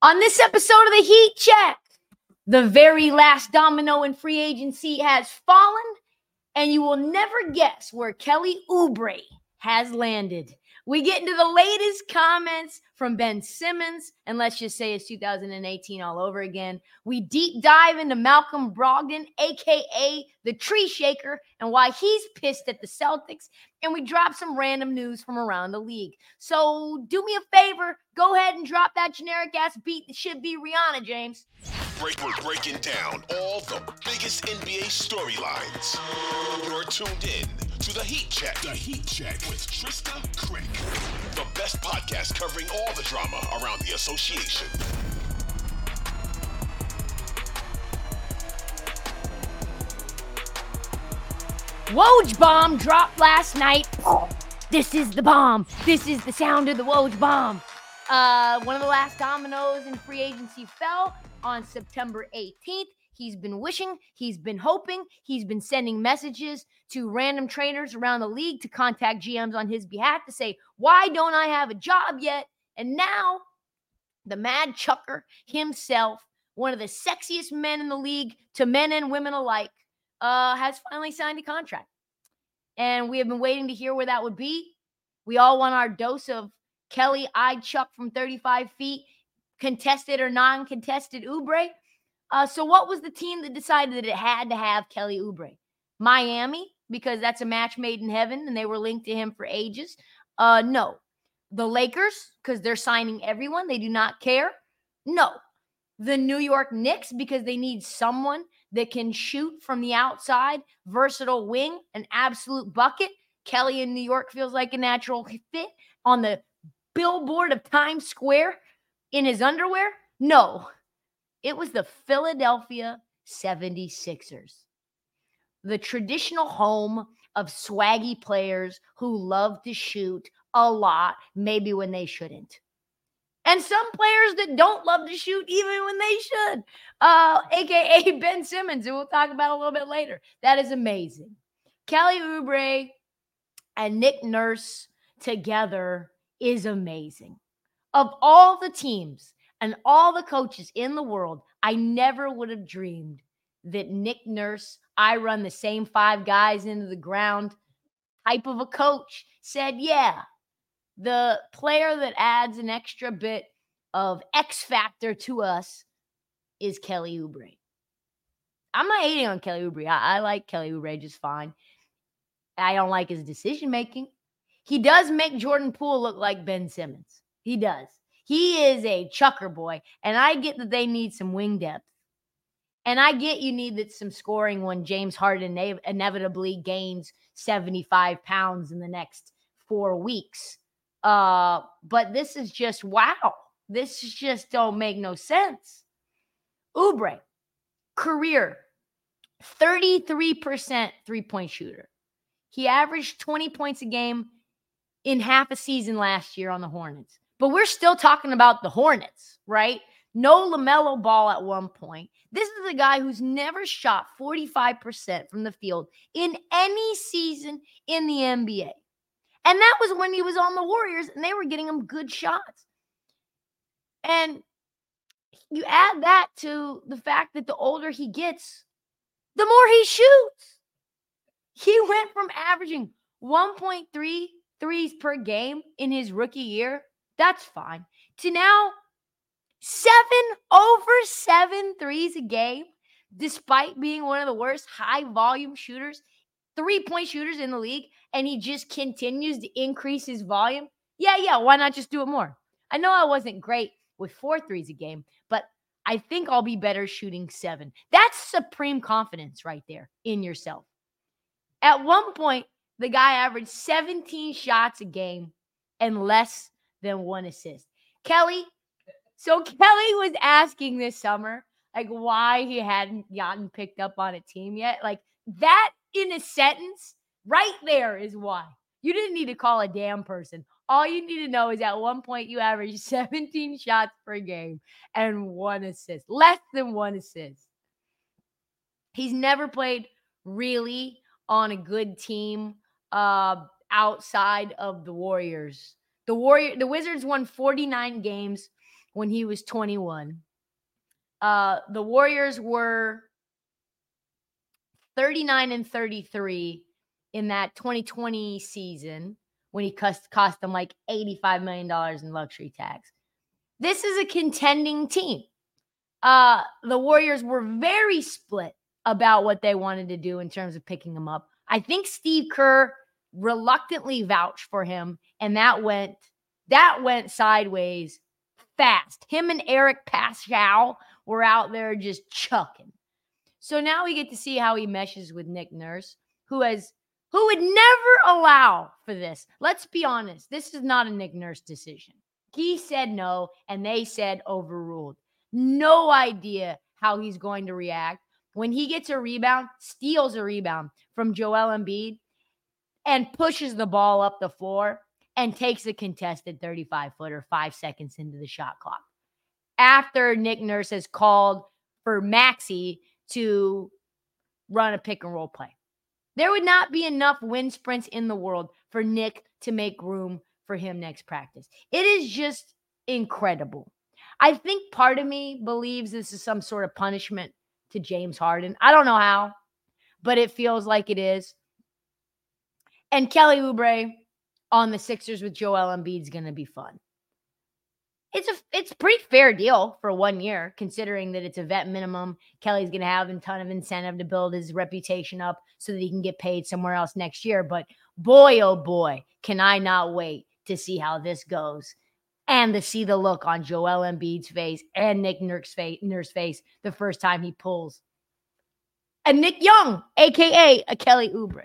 On this episode of the Heat Check, the very last domino in free agency has fallen, and you will never guess where Kelly Oubre has landed. We get into the latest comments from Ben Simmons, and let's just say it's 2018 all over again. We deep dive into Malcolm Brogdon, aka the Tree Shaker, and why he's pissed at the Celtics. And we drop some random news from around the league. So do me a favor, go ahead and drop that generic ass beat that should be Rihanna, James. Break, we're breaking down all the biggest NBA storylines. You're tuned in to the Heat Check. The Heat Check with Trysta Krick. The best podcast covering all the drama around the association. Woj bomb dropped last night. This is the bomb. This is the sound of the Woj bomb. Uh, one of the last dominoes in free agency fell on September 18th. He's been wishing, he's been hoping, he's been sending messages to random trainers around the league to contact GMs on his behalf to say, Why don't I have a job yet? And now the mad chucker himself, one of the sexiest men in the league to men and women alike, uh, has finally signed a contract. And we have been waiting to hear where that would be. We all want our dose of Kelly eyed chuck from 35 feet, contested or non contested Oubre. Uh, so, what was the team that decided that it had to have Kelly Oubre? Miami, because that's a match made in heaven and they were linked to him for ages. Uh, no. The Lakers, because they're signing everyone, they do not care. No. The New York Knicks, because they need someone that can shoot from the outside, versatile wing, an absolute bucket. Kelly in New York feels like a natural fit on the billboard of Times Square in his underwear? No. It was the Philadelphia 76ers, the traditional home of swaggy players who love to shoot a lot, maybe when they shouldn't. And some players that don't love to shoot even when they should, uh, aka Ben Simmons, who we'll talk about a little bit later. That is amazing. Kelly Oubre and Nick Nurse together is amazing. Of all the teams and all the coaches in the world, I never would have dreamed that Nick Nurse, I run the same five guys into the ground type of a coach said, yeah, the player that adds an extra bit of X factor to us is Kelly Oubre. I'm not hating on Kelly Oubre. I, I like Kelly Oubre just fine. I don't like his decision making. He does make Jordan Poole look like Ben Simmons. He does. He is a chucker boy. And I get that they need some wing depth. And I get you need that some scoring when James Harden inevitably gains 75 pounds in the next four weeks. Uh, but this is just wow. This just don't make no sense. Oubre, career 33% three point shooter. He averaged 20 points a game in half a season last year on the Hornets. But we're still talking about the Hornets, right? No LaMelo ball at one point. This is a guy who's never shot 45% from the field in any season in the NBA. And that was when he was on the Warriors and they were getting him good shots. And you add that to the fact that the older he gets, the more he shoots. He went from averaging 1.3 threes per game in his rookie year, that's fine. To now, over seven threes a game, despite being one of the worst high volume shooters, three point shooters in the league, and he just continues to increase his volume. Yeah, yeah, why not just do it more? I know I wasn't great with four threes a game, but I think I'll be better shooting seven. That's supreme confidence right there in yourself. At one point, the guy averaged 17 shots a game and less than one assist. Kelly, so Kelly was asking this summer, like, why he hadn't gotten picked up on a team yet. Like, that in a sentence right there is why. You didn't need to call a damn person. All you need to know is at one point you averaged 17 shots per game and one assist, less than one assist. He's never played really on a good team uh, outside of the Warriors. The Warrior, the Wizards won 49 games when he was 21. Uh, the Warriors were 39 and 33 in that 2020 season when he cost, cost them like $85 million in luxury tax. This is a contending team. Uh, the Warriors were very split about what they wanted to do in terms of picking him up. I think Steve Kerr reluctantly vouched for him, and that went that went sideways fast. Him and Eric Paschall were out there just chucking. So now we get to see how he meshes with Nick Nurse, who has who would never allow for this. Let's be honest. This is not a Nick Nurse decision. He said no, and they said overruled. No idea how he's going to react. When he gets a rebound, steals a rebound from Joel Embiid and pushes the ball up the floor and takes a contested 35 footer five seconds into the shot clock. After Nick Nurse has called for Maxey to run a pick and roll play. There would not be enough wind sprints in the world for Nick to make room for him next practice. It is just incredible. I think part of me believes this is some sort of punishment to James Harden. I don't know how, but it feels like it is. And Kelly Oubre on the Sixers with Joel Embiid is going to be fun it's a it's pretty fair deal for one year, considering that it's a vet minimum. Kelly's going to have a ton of incentive to build his reputation up so that he can get paid somewhere else next year. But boy, oh boy, can I not wait to see how this goes and to see the look on Joel Embiid's face and Nick Nurse's face, the first time he pulls. And Nick Young, aka a Kelly Oubre.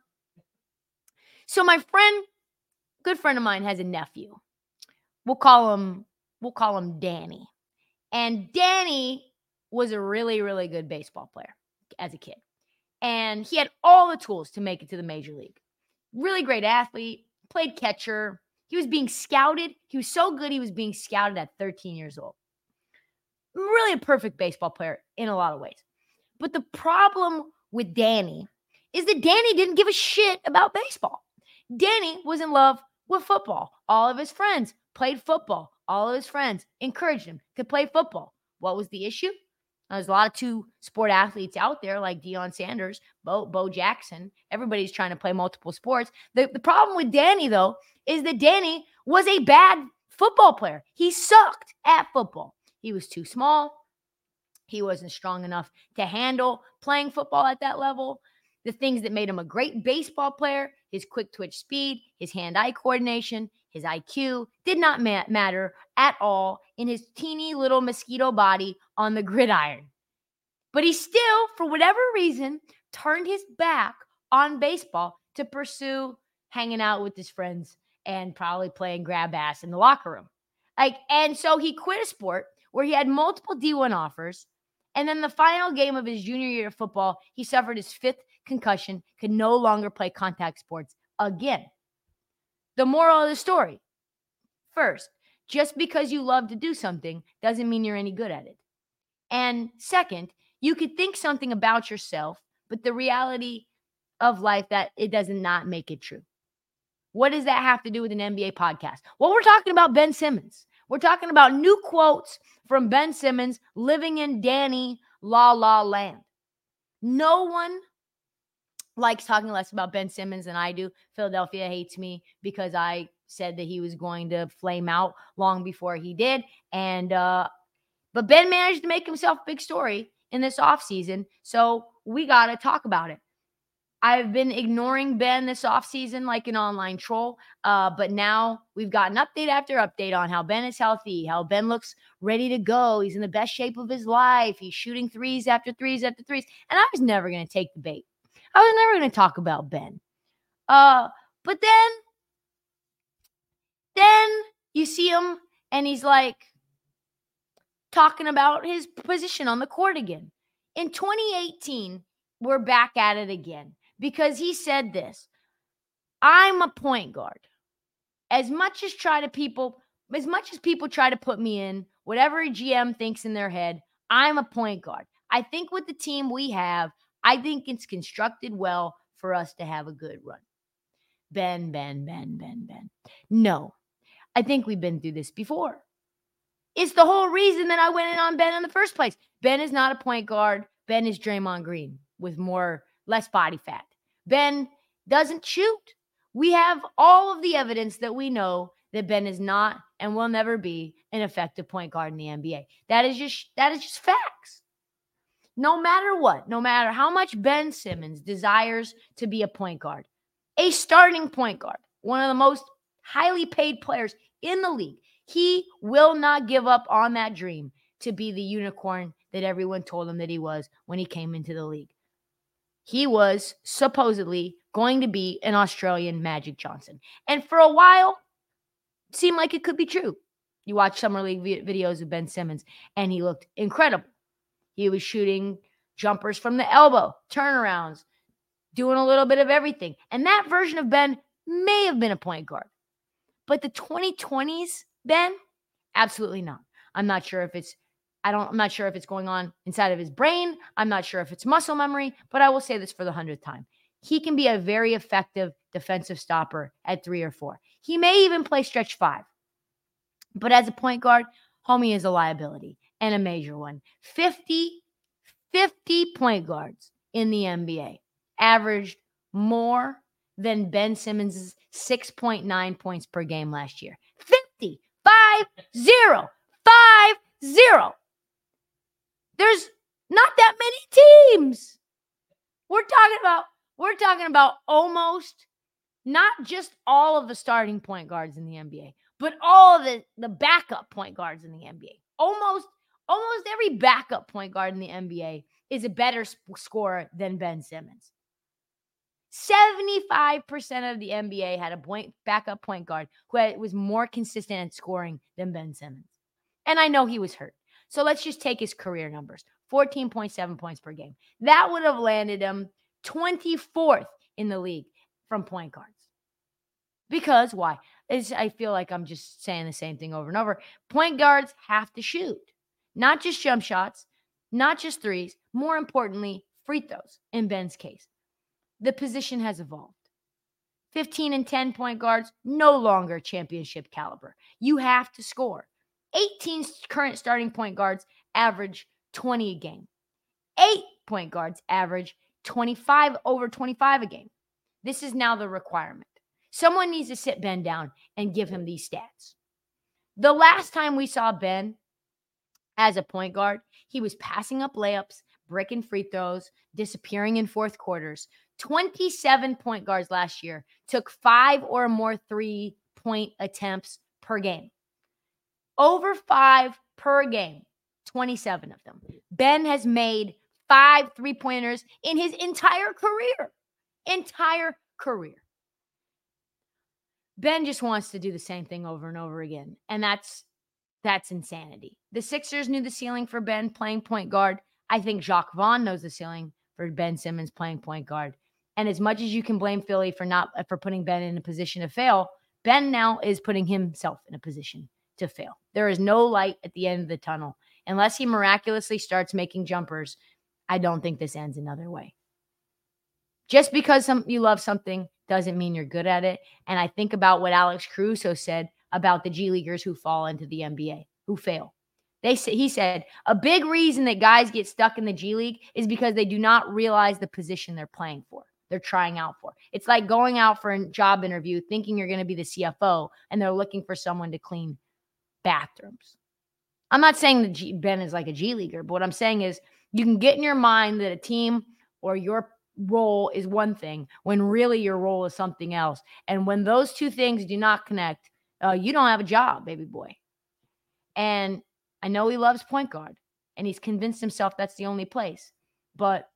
So, my friend, good friend of mine, has a nephew. We'll call him we'll call him Danny. And Danny was a really, really good baseball player as a kid. And he had all the tools to make it to the major league. Really great athlete, played catcher. He was being scouted. He was so good, he was being scouted at 13 years old. Really a perfect baseball player in a lot of ways. But the problem with Danny is that Danny didn't give a shit about baseball. Danny was in love with football. All of his friends played football all of his friends encouraged him to play football. What was the issue? There's a lot of two sport athletes out there like Deion Sanders, Bo, Bo Jackson. Everybody's trying to play multiple sports. The, the problem with Danny, though, is that Danny was a bad football player. He sucked at football. He was too small. He wasn't strong enough to handle playing football at that level. The things that made him a great baseball player, his quick twitch speed, his hand eye coordination, his IQ, did not ma- matter at all in his teeny little mosquito body on the gridiron. But he still, for whatever reason, turned his back on baseball to pursue hanging out with his friends and probably playing grab ass in the locker room. Like, and so he quit a sport where he had multiple D1 offers. And then the final game of his junior year of football, he suffered his fifth concussion, could no longer play contact sports again. The moral of the story first, just because you love to do something doesn't mean you're any good at it. And second, you could think something about yourself, but the reality of life that it does not make it true. What does that have to do with an NBA podcast? Well, we're talking about Ben Simmons. We're talking about new quotes from Ben Simmons living in Danny La La Land. No one likes talking less about Ben Simmons than I do. Philadelphia hates me because I said that he was going to flame out long before he did. And uh but Ben managed to make himself a big story in this offseason. So we got to talk about it. I've been ignoring Ben this offseason like an online troll. Uh, but now we've got an update after update on how Ben is healthy, how Ben looks ready to go. He's in the best shape of his life. He's shooting threes after threes after threes. And I was never going to take the bait. I was never going to talk about Ben. Uh, but then, then you see him and he's like talking about his position on the court again. In 2018, we're back at it again because he said this I'm a point guard. As much as try to people, as much as people try to put me in whatever a GM thinks in their head, I'm a point guard. I think with the team we have, I think it's constructed well for us to have a good run. Ben, Ben, Ben, Ben, Ben. No, I think we've been through this before. It's the whole reason that I went in on Ben in the first place. Ben is not a point guard. Ben is Draymond Green with more less body fat. Ben doesn't shoot. We have all of the evidence that we know that Ben is not and will never be an effective point guard in the NBA. That is just that is just facts. No matter what, no matter how much Ben Simmons desires to be a point guard, a starting point guard, one of the most highly paid players in the league, he will not give up on that dream to be the unicorn that everyone told him that he was when he came into the league he was supposedly going to be an Australian Magic Johnson. And for a while, seemed like it could be true. You watch Summer League videos of Ben Simmons, and he looked incredible. He was shooting jumpers from the elbow, turnarounds, doing a little bit of everything. And that version of Ben may have been a point guard. But the 2020s, Ben, absolutely not. I'm not sure if it's I don't, I'm not sure if it's going on inside of his brain. I'm not sure if it's muscle memory, but I will say this for the hundredth time. He can be a very effective defensive stopper at three or four. He may even play stretch five. But as a point guard, homie is a liability and a major one. 50, 50 point guards in the NBA averaged more than Ben Simmons' 6.9 points per game last year. 50, 5 0, 5 0. There's not that many teams. We're talking about we're talking about almost not just all of the starting point guards in the NBA, but all of the the backup point guards in the NBA. Almost almost every backup point guard in the NBA is a better scorer than Ben Simmons. 75% of the NBA had a point backup point guard who had, was more consistent at scoring than Ben Simmons. And I know he was hurt. So let's just take his career numbers 14.7 points per game. That would have landed him 24th in the league from point guards. Because why? It's, I feel like I'm just saying the same thing over and over. Point guards have to shoot, not just jump shots, not just threes, more importantly, free throws in Ben's case. The position has evolved. 15 and 10 point guards, no longer championship caliber. You have to score. 18 current starting point guards average 20 a game. Eight point guards average 25 over 25 a game. This is now the requirement. Someone needs to sit Ben down and give him these stats. The last time we saw Ben as a point guard, he was passing up layups, breaking free throws, disappearing in fourth quarters. 27 point guards last year took five or more three point attempts per game. Over five per game, 27 of them. Ben has made five three pointers in his entire career. Entire career. Ben just wants to do the same thing over and over again. And that's that's insanity. The Sixers knew the ceiling for Ben playing point guard. I think Jacque Vaughn knows the ceiling for Ben Simmons playing point guard. And as much as you can blame Philly for not uh, for putting Ben in a position to fail, Ben now is putting himself in a position to fail. There is no light at the end of the tunnel. Unless he miraculously starts making jumpers, I don't think this ends another way. Just because some you love something doesn't mean you're good at it. And I think about what Alex Caruso said about the G Leaguers who fall into the NBA, who fail. They he said a big reason that guys get stuck in the G League is because they do not realize the position they're playing for. They're trying out for. It's like going out for a job interview thinking you're going to be the CFO and they're looking for someone to clean bathrooms. I'm not saying that G- Ben is like a G leaguer, but what I'm saying is you can get in your mind that a team or your role is one thing when really your role is something else. And when those two things do not connect, uh, you don't have a job, baby boy. And I know he loves point guard and he's convinced himself that's the only place, but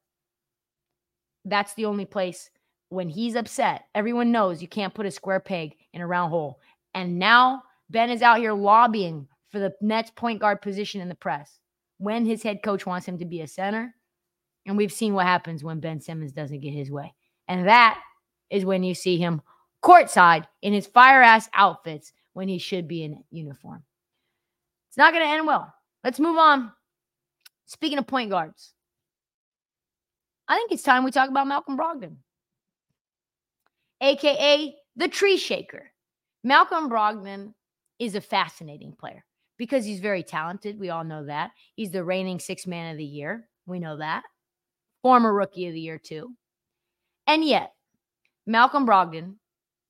that's the only place when he's upset. Everyone knows you can't put a square peg in a round hole. And now Ben is out here lobbying for the Nets point guard position in the press when his head coach wants him to be a center. And we've seen what happens when Ben Simmons doesn't get his way. And that is when you see him courtside in his fire ass outfits when he should be in uniform. It's not going to end well. Let's move on. Speaking of point guards, I think it's time we talk about Malcolm Brogdon, aka the tree shaker. Malcolm Brogdon is a fascinating player because he's very talented. We all know that. He's the reigning six man of the year. We know that. Former rookie of the year, too. And yet, Malcolm Brogdon,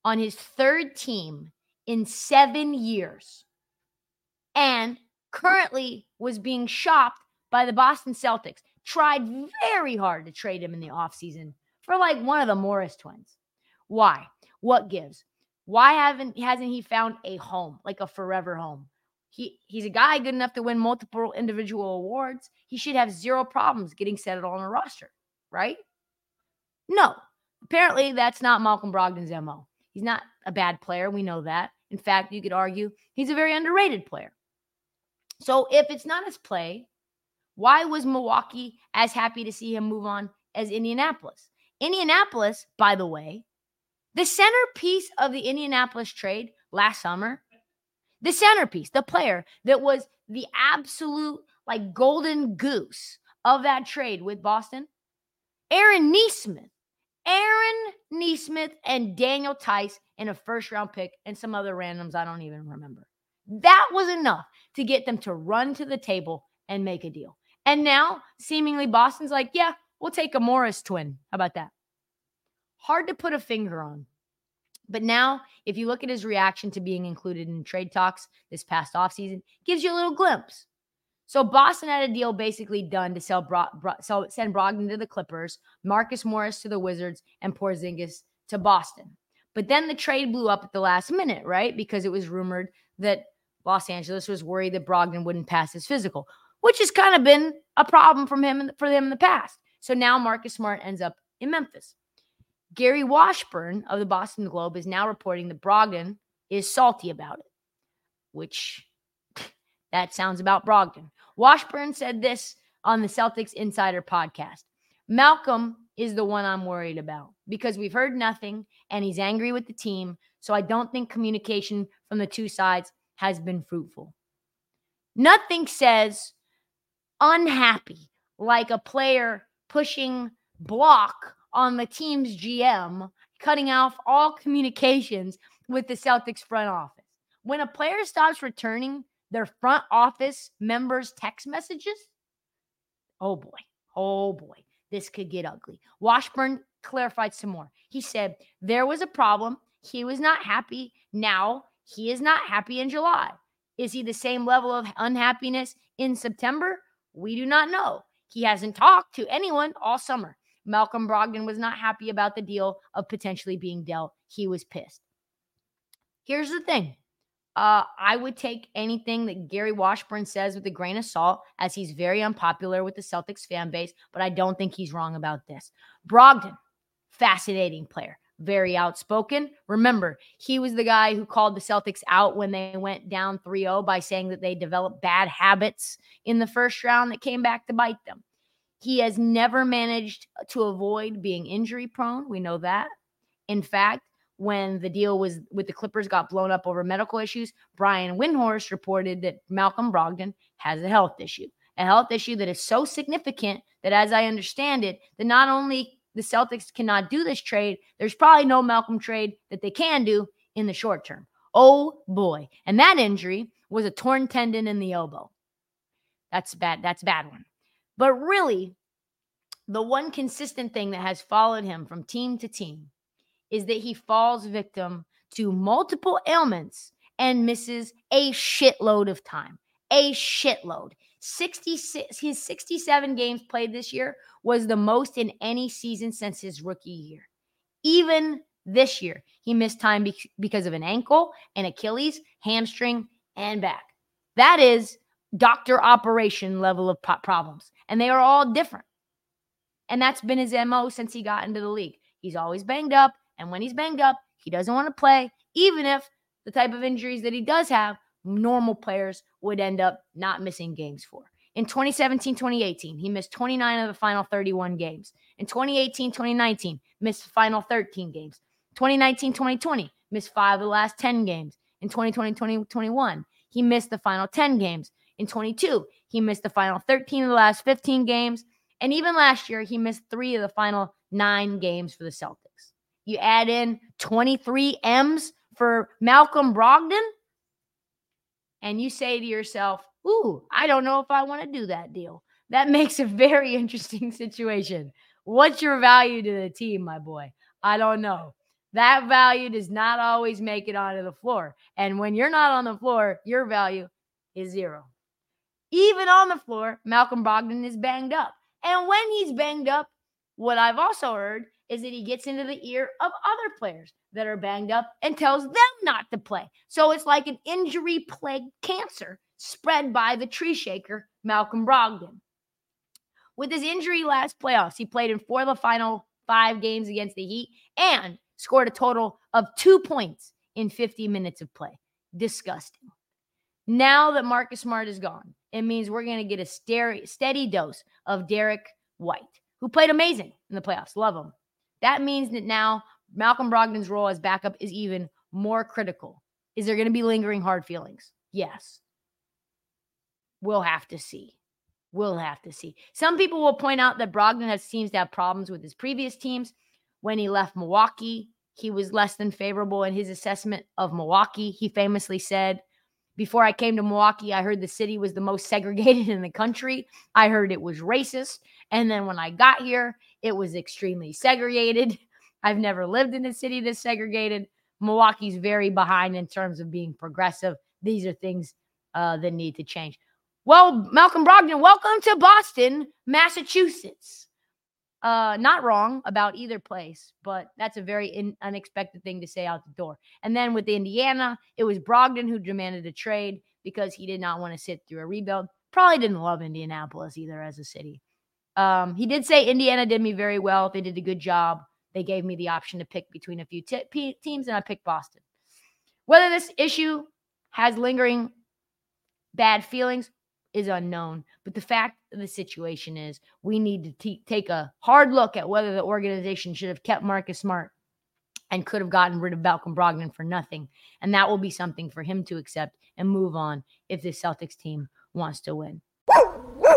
on his third team in seven years, and currently was being shopped by the Boston Celtics, tried very hard to trade him in the offseason for like one of the Morris twins. Why? What gives? Why haven't hasn't he found a home, like a forever home? He he's a guy good enough to win multiple individual awards. He should have zero problems getting settled on a roster, right? No. Apparently, that's not Malcolm Brogdon's MO. He's not a bad player. We know that. In fact, you could argue he's a very underrated player. So if it's not his play, why was Milwaukee as happy to see him move on as Indianapolis? Indianapolis, by the way, the centerpiece of the Indianapolis trade last summer, the centerpiece, the player that was the absolute like golden goose of that trade with Boston, Aaron Nesmith. Aaron Nesmith and Daniel Theis in a first round pick and some other randoms I don't even remember. That was enough to get them to run to the table and make a deal. And now, seemingly, Boston's like, yeah, we'll take a Morris twin. How about that? Hard to put a finger on. But now, if you look at his reaction to being included in trade talks this past offseason, gives you a little glimpse. So Boston had a deal basically done to sell, Bro- Bro- sell send Brogdon to the Clippers, Marcus Morris to the Wizards, and Porzingis to Boston. But then the trade blew up at the last minute, right? Because it was rumored that Los Angeles was worried that Brogdon wouldn't pass his physical which has kind of been a problem from him for them in the past. So now Marcus Smart ends up in Memphis. Gary Washburn of the Boston Globe is now reporting that Brogdon is salty about it, which that sounds about Brogdon. Washburn said this on the Celtics Insider podcast. Malcolm is the one I'm worried about because we've heard nothing and he's angry with the team. So I don't think communication from the two sides has been fruitful. Nothing says unhappy, like a player pushing block on the team's GM, cutting off all communications with the Celtics front office. When a player stops returning their front office members' text messages, oh boy, oh boy, this could get ugly. Washburn clarified some more. He said there was a problem. He was not happy. Now he is not happy in July. Is he the same level of unhappiness in September? We do not know. He hasn't talked to anyone all summer. Malcolm Brogdon was not happy about the deal of potentially being dealt. He was pissed. Here's the thing uh, I would take anything that Gary Washburn says with a grain of salt, as he's very unpopular with the Celtics fan base, but I don't think he's wrong about this. Brogdon, fascinating player, very outspoken. Remember, he was the guy who called the Celtics out when they went down 3 0 by saying that they developed bad habits in the first round that came back to bite them. He has never managed to avoid being injury prone. We know that. In fact, when the deal was with the Clippers got blown up over medical issues, Brian Windhorst reported that Malcolm Brogdon has a health issue, a health issue that is so significant that, as I understand it, that not only the Celtics cannot do this trade, there's probably no Malcolm trade that they can do in the short term. Oh boy. And that injury was a torn tendon in the elbow. That's bad. That's a bad one. But really, the one consistent thing that has followed him from team to team is that he falls victim to multiple ailments and misses a shitload of time. A shitload. 66 his 67 games played this year was the most in any season since his rookie year. Even this year, he missed time be- because of an ankle, an Achilles, hamstring, and back. That is doctor operation level of po- problems, and they are all different. And that's been his MO since he got into the league. He's always banged up. And when he's banged up, he doesn't want to play, even if the type of injuries that he does have, normal players would end up not missing games for. In 2017 2018, he missed 29 of the final 31 games. In 2018 2019, missed the final 13 games. 2019 2020, missed five of the last 10 games. In 2020 2021, he missed the final 10 games. In 22, he missed the final 13 of the last 15 games. And even last year, he missed three of the final nine games for the Celtics. You add in 23 M's for Malcolm Brogdon, and you say to yourself, Ooh, I don't know if I want to do that deal. That makes a very interesting situation. What's your value to the team, my boy? I don't know. That value does not always make it onto the floor. And when you're not on the floor, your value is zero. Even on the floor, Malcolm Brogdon is banged up. And when he's banged up, what I've also heard is that he gets into the ear of other players that are banged up and tells them not to play. So it's like an injury plagued cancer spread by the tree shaker, Malcolm Brogdon. With his injury last playoffs, he played in four of the final five games against the Heat and scored a total of two points in 50 minutes of play. Disgusting. Now that Marcus Smart is gone, it means we're going to get a steady dose of Derrick White, who played amazing in the playoffs. Love him. That means that now Malcolm Brogdon's role as backup is even more critical. Is there going to be lingering hard feelings? Yes. We'll have to see. We'll have to see. Some people will point out that Brogdon has seems to have problems with his previous teams. When he left Milwaukee, he was less than favorable in his assessment of Milwaukee. He famously said, Before I came to Milwaukee, I heard the city was the most segregated in the country. I heard it was racist. And then when I got here, it was extremely segregated. I've never lived in a city this segregated. Milwaukee's very behind in terms of being progressive. These are things uh, that need to change. Well, Malcolm Brogdon, welcome to Boston, Massachusetts. Uh, not wrong about either place, but that's a very in- unexpected thing to say out the door. And then with Indiana, it was Brogdon who demanded a trade because he did not want to sit through a rebuild. Probably didn't love Indianapolis either as a city. Um, he did say Indiana did me very well. They did a good job. They gave me the option to pick between a few t- p- teams, and I picked Boston. Whether this issue has lingering bad feelings is unknown. But the fact of the situation is, we need to t- take a hard look at whether the organization should have kept Marcus Smart and could have gotten rid of Malcolm Brogdon for nothing. And that will be something for him to accept and move on if the Celtics team wants to win.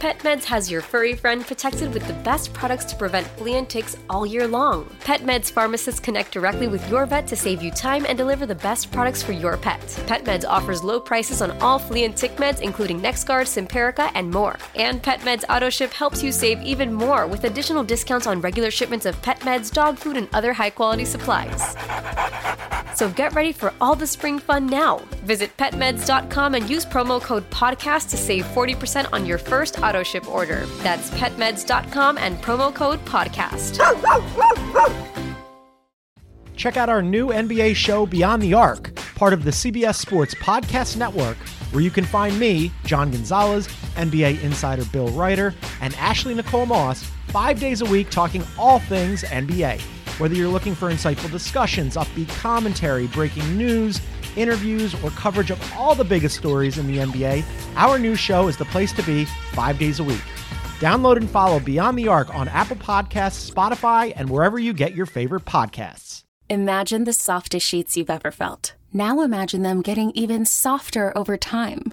PetMeds has your furry friend protected with the best products to prevent flea and ticks all year long. PetMeds pharmacists connect directly with your vet to save you time and deliver the best products for your pet. PetMeds offers low prices on all flea and tick meds, including NexGard, Simparica, and more. And PetMeds AutoShip helps you save even more with additional discounts on regular shipments of pet meds, dog food, and other high quality supplies. So get ready for all the spring fun now. Visit petmeds.com and use promo code PODCAST to save 40% on your first auto ship order. That's petmeds.com and promo code podcast. Check out our new NBA show, Beyond the Arc, part of the CBS Sports Podcast Network, where you can find me, John Gonzalez, NBA insider Bill Reiter, and Ashley Nicole Moss five days a week talking all things NBA. Whether you're looking for insightful discussions, upbeat commentary, breaking news, interviews, or coverage of all the biggest stories in the NBA, our new show is the place to be five days a week. Download and follow Beyond the Arc on Apple Podcasts, Spotify, and wherever you get your favorite podcasts. Imagine the softest sheets you've ever felt. Now imagine them getting even softer over time.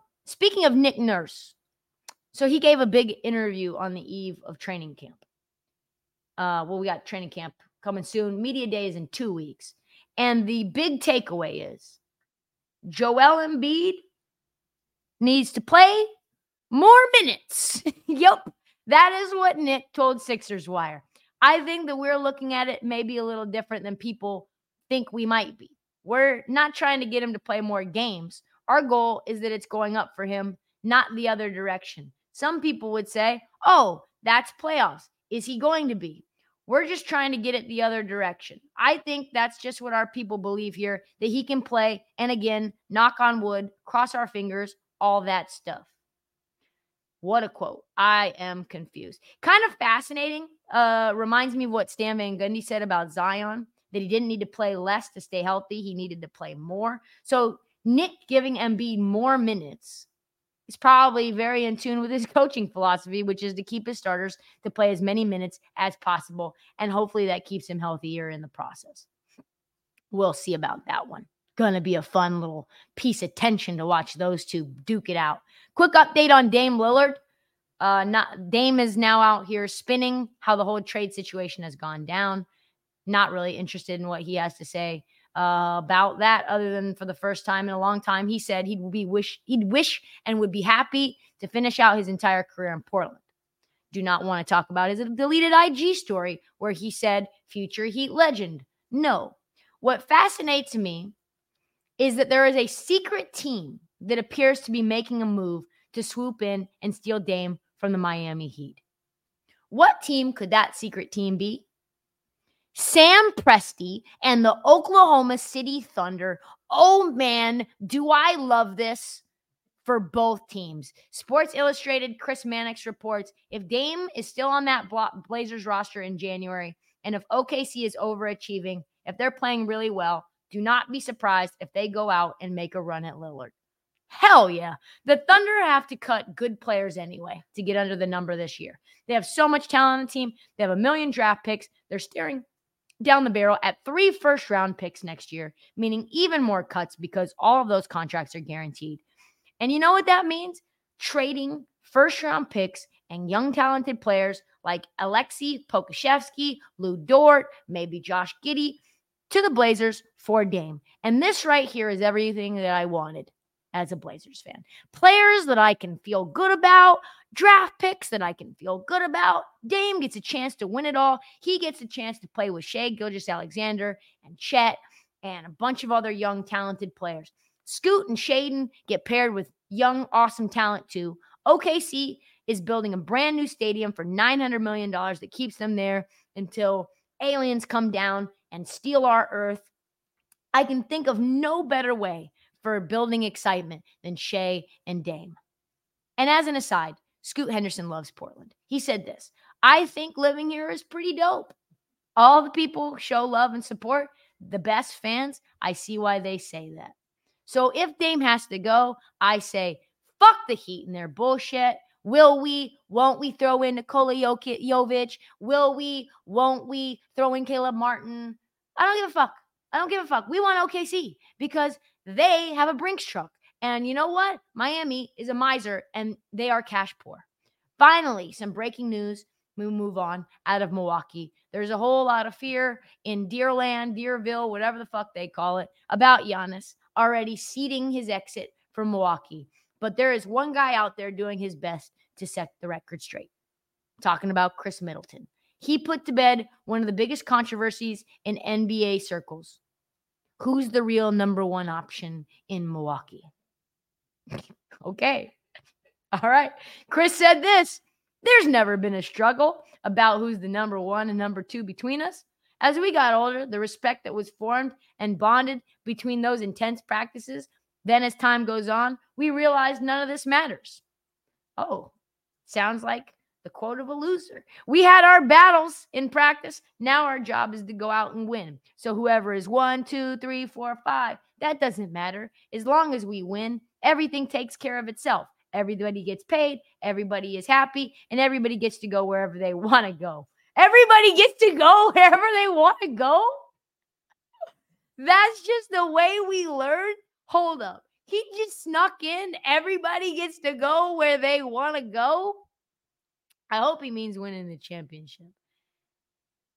speaking of Nick Nurse, so he gave a big interview on the eve of training camp. Uh, well, we got training camp coming soon. Media day is in two weeks. And the big takeaway is Joel Embiid needs to play more minutes. yep. That is what Nick told Sixers Wire. I think that we're looking at it maybe a little different than people think we might be. We're not trying to get him to play more games. Our goal is that it's going up for him, not the other direction. Some people would say, oh, that's playoffs. Is he going to be? We're just trying to get it the other direction. I think that's just what our people believe here that he can play. And again, knock on wood, cross our fingers, all that stuff. What a quote. I am confused. Kind of fascinating. Uh, reminds me of what Stan Van Gundy said about Zion that he didn't need to play less to stay healthy. He needed to play more. So Nick giving Embiid more minutes is probably very in tune with his coaching philosophy, which is to keep his starters to play as many minutes as possible. And hopefully that keeps him healthier in the process. We'll see about that one. Gonna be a fun little piece of tension to watch those two duke it out. Quick update on Dame Lillard. Uh, not Dame is now out here spinning how the whole trade situation has gone down. Not really interested in what he has to say uh, about that, other than for the first time in a long time, he said he'd be wish he'd wish and would be happy to finish out his entire career in Portland. Do not want to talk about his deleted IG story where he said future Heat legend. No. What fascinates me is that there is a secret team that appears to be making a move to swoop in and steal Dame from the Miami Heat. What team could that secret team be? Sam Presti and the Oklahoma City Thunder. Oh man, do I love this for both teams. Sports Illustrated, Chris Mannix reports if Dame is still on that Blazers roster in January, and if OKC is overachieving, if they're playing really well, do not be surprised if they go out and make a run at Lillard. Hell yeah. The Thunder have to cut good players anyway to get under the number this year. They have so much talent on the team. They have a million draft picks. They're staring down the barrel at three first round picks next year, meaning even more cuts because all of those contracts are guaranteed. And you know what that means? Trading first round picks and young talented players like Alexei Pokusevski, Lu Dort, maybe Josh Giddey to the Blazers for Dame. And this right here is everything that I wanted. As a Blazers fan. Players that I can feel good about, draft picks that I can feel good about. Dame gets a chance to win it all. He gets a chance to play with Shai Gilgeous-Alexander and Chet and a bunch of other young, talented players. Scoot and Shaedon get paired with young, awesome talent too. OKC is building a brand new stadium for $900 million that keeps them there until aliens come down and steal our earth. I can think of no better way for building excitement than Shai and Dame. And as an aside, Scoot Henderson loves Portland. He said this I think living here is pretty dope. All the people show love and support, the best fans. I see why they say that. So if Dame has to go, I say, fuck the Heat and their bullshit. Will we, won't we throw in Nikola Jovic? Will we, won't we throw in Caleb Martin? I don't give a fuck. I don't give a fuck. We want OKC because they have a Brinks truck. And you know what? Miami is a miser and they are cash poor. Finally, some breaking news. We move on out of Milwaukee. There's a whole lot of fear in Deerland, Deerville, whatever the fuck they call it, about Giannis already seeding his exit from Milwaukee. But there is one guy out there doing his best to set the record straight. Talking about Khris Middleton. He put to bed one of the biggest controversies in NBA circles. Who's the real number one option in Milwaukee? okay. All right. Khris said this There's never been a struggle about who's the number one and number two between us. As we got older, the respect that was formed and bonded between those intense practices, then as time goes on, we realize none of this matters. Oh, sounds like the quote of a loser. We had our battles in practice. Now our job is to go out and win. So whoever is one, two, three, four, five, that doesn't matter. As long as we win, everything takes care of itself. Everybody gets paid, everybody is happy, and everybody gets to go wherever they want to go. Everybody gets to go wherever they want to go. That's just the way we learn. Hold up. He just snuck in. Everybody gets to go where they want to go. I hope he means winning the championship.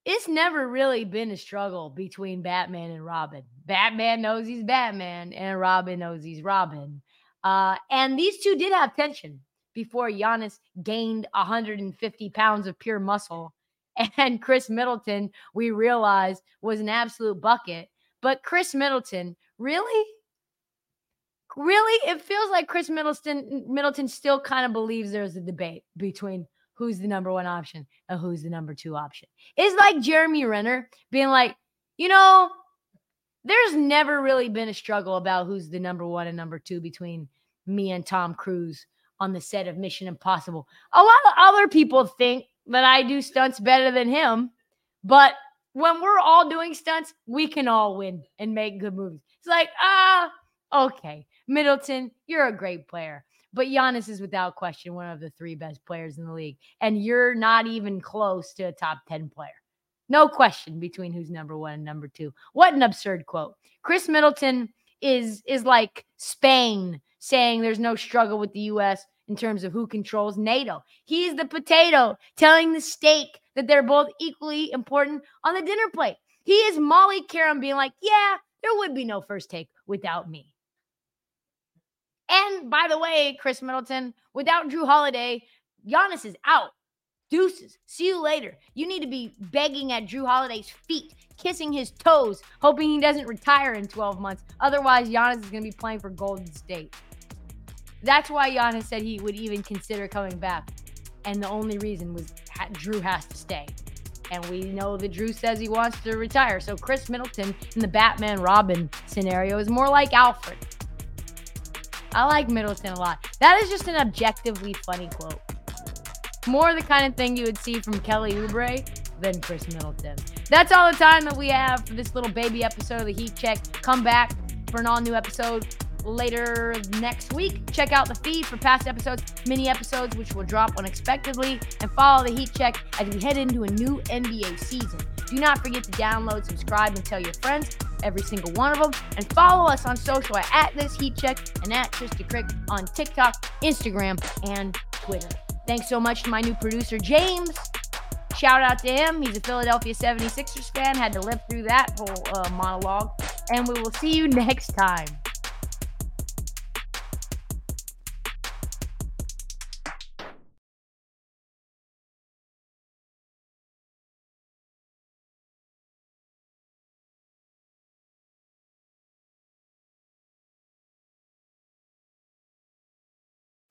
It's never really been a struggle between Batman and Robin. Batman knows he's Batman, and Robin knows he's Robin. Uh, and these two did have tension before Giannis gained 150 pounds of pure muscle. And Khris Middleton, we realized, was an absolute bucket. But Khris Middleton, really? Really? It feels like Khris Middleton Middleton still kind of believes there's a debate between who's the number one option and who's the number two option. It's like Jeremy Renner being like, you know, there's never really been a struggle about who's the number one and number two between me and Tom Cruise on the set of Mission Impossible. A lot of other people think that I do stunts better than him, but when we're all doing stunts, we can all win and make good movies. It's like, ah, okay, Middleton, you're a great player. But Giannis is without question one of the three best players in the league. And you're not even close to a top 10 player. No question between who's number one and number two. What an absurd quote. Khris Middleton is is like Spain saying there's no struggle with the US in terms of who controls NATO. He's the potato telling the steak that they're both equally important on the dinner plate. He is Molly Qerim being like, yeah, there would be no first take without me. And by the way, Khris Middleton, without Jrue Holiday, Giannis is out. Deuces. See you later. You need to be begging at Jrue Holiday's feet, kissing his toes, hoping he doesn't retire in 12 months. Otherwise, Giannis is going to be playing for Golden State. That's why Giannis said he would even consider coming back. And the only reason was Jrue has to stay. And we know that Jrue says he wants to retire. So Khris Middleton in the Batman Robin scenario is more like Alfred. I like Middleton a lot. That is just an objectively funny quote. More the kind of thing you would see from Kelly Oubre than Khris Middleton. That's all the time that we have for this little baby episode of the Heat Check. Come back for an all new episode later next week. Check out the feed for past episodes, mini episodes, which will drop unexpectedly, and follow the Heat Check as we head into a new NBA season. Do not forget to download, subscribe, and tell your friends every single one of them. And follow us on social at, this heat check and at Trysta Krick on TikTok, Instagram, and Twitter. Thanks so much to my new producer, James. Shout out to him. He's a Philadelphia 76ers fan. Had to live through that whole uh, monologue. And we will see you next time.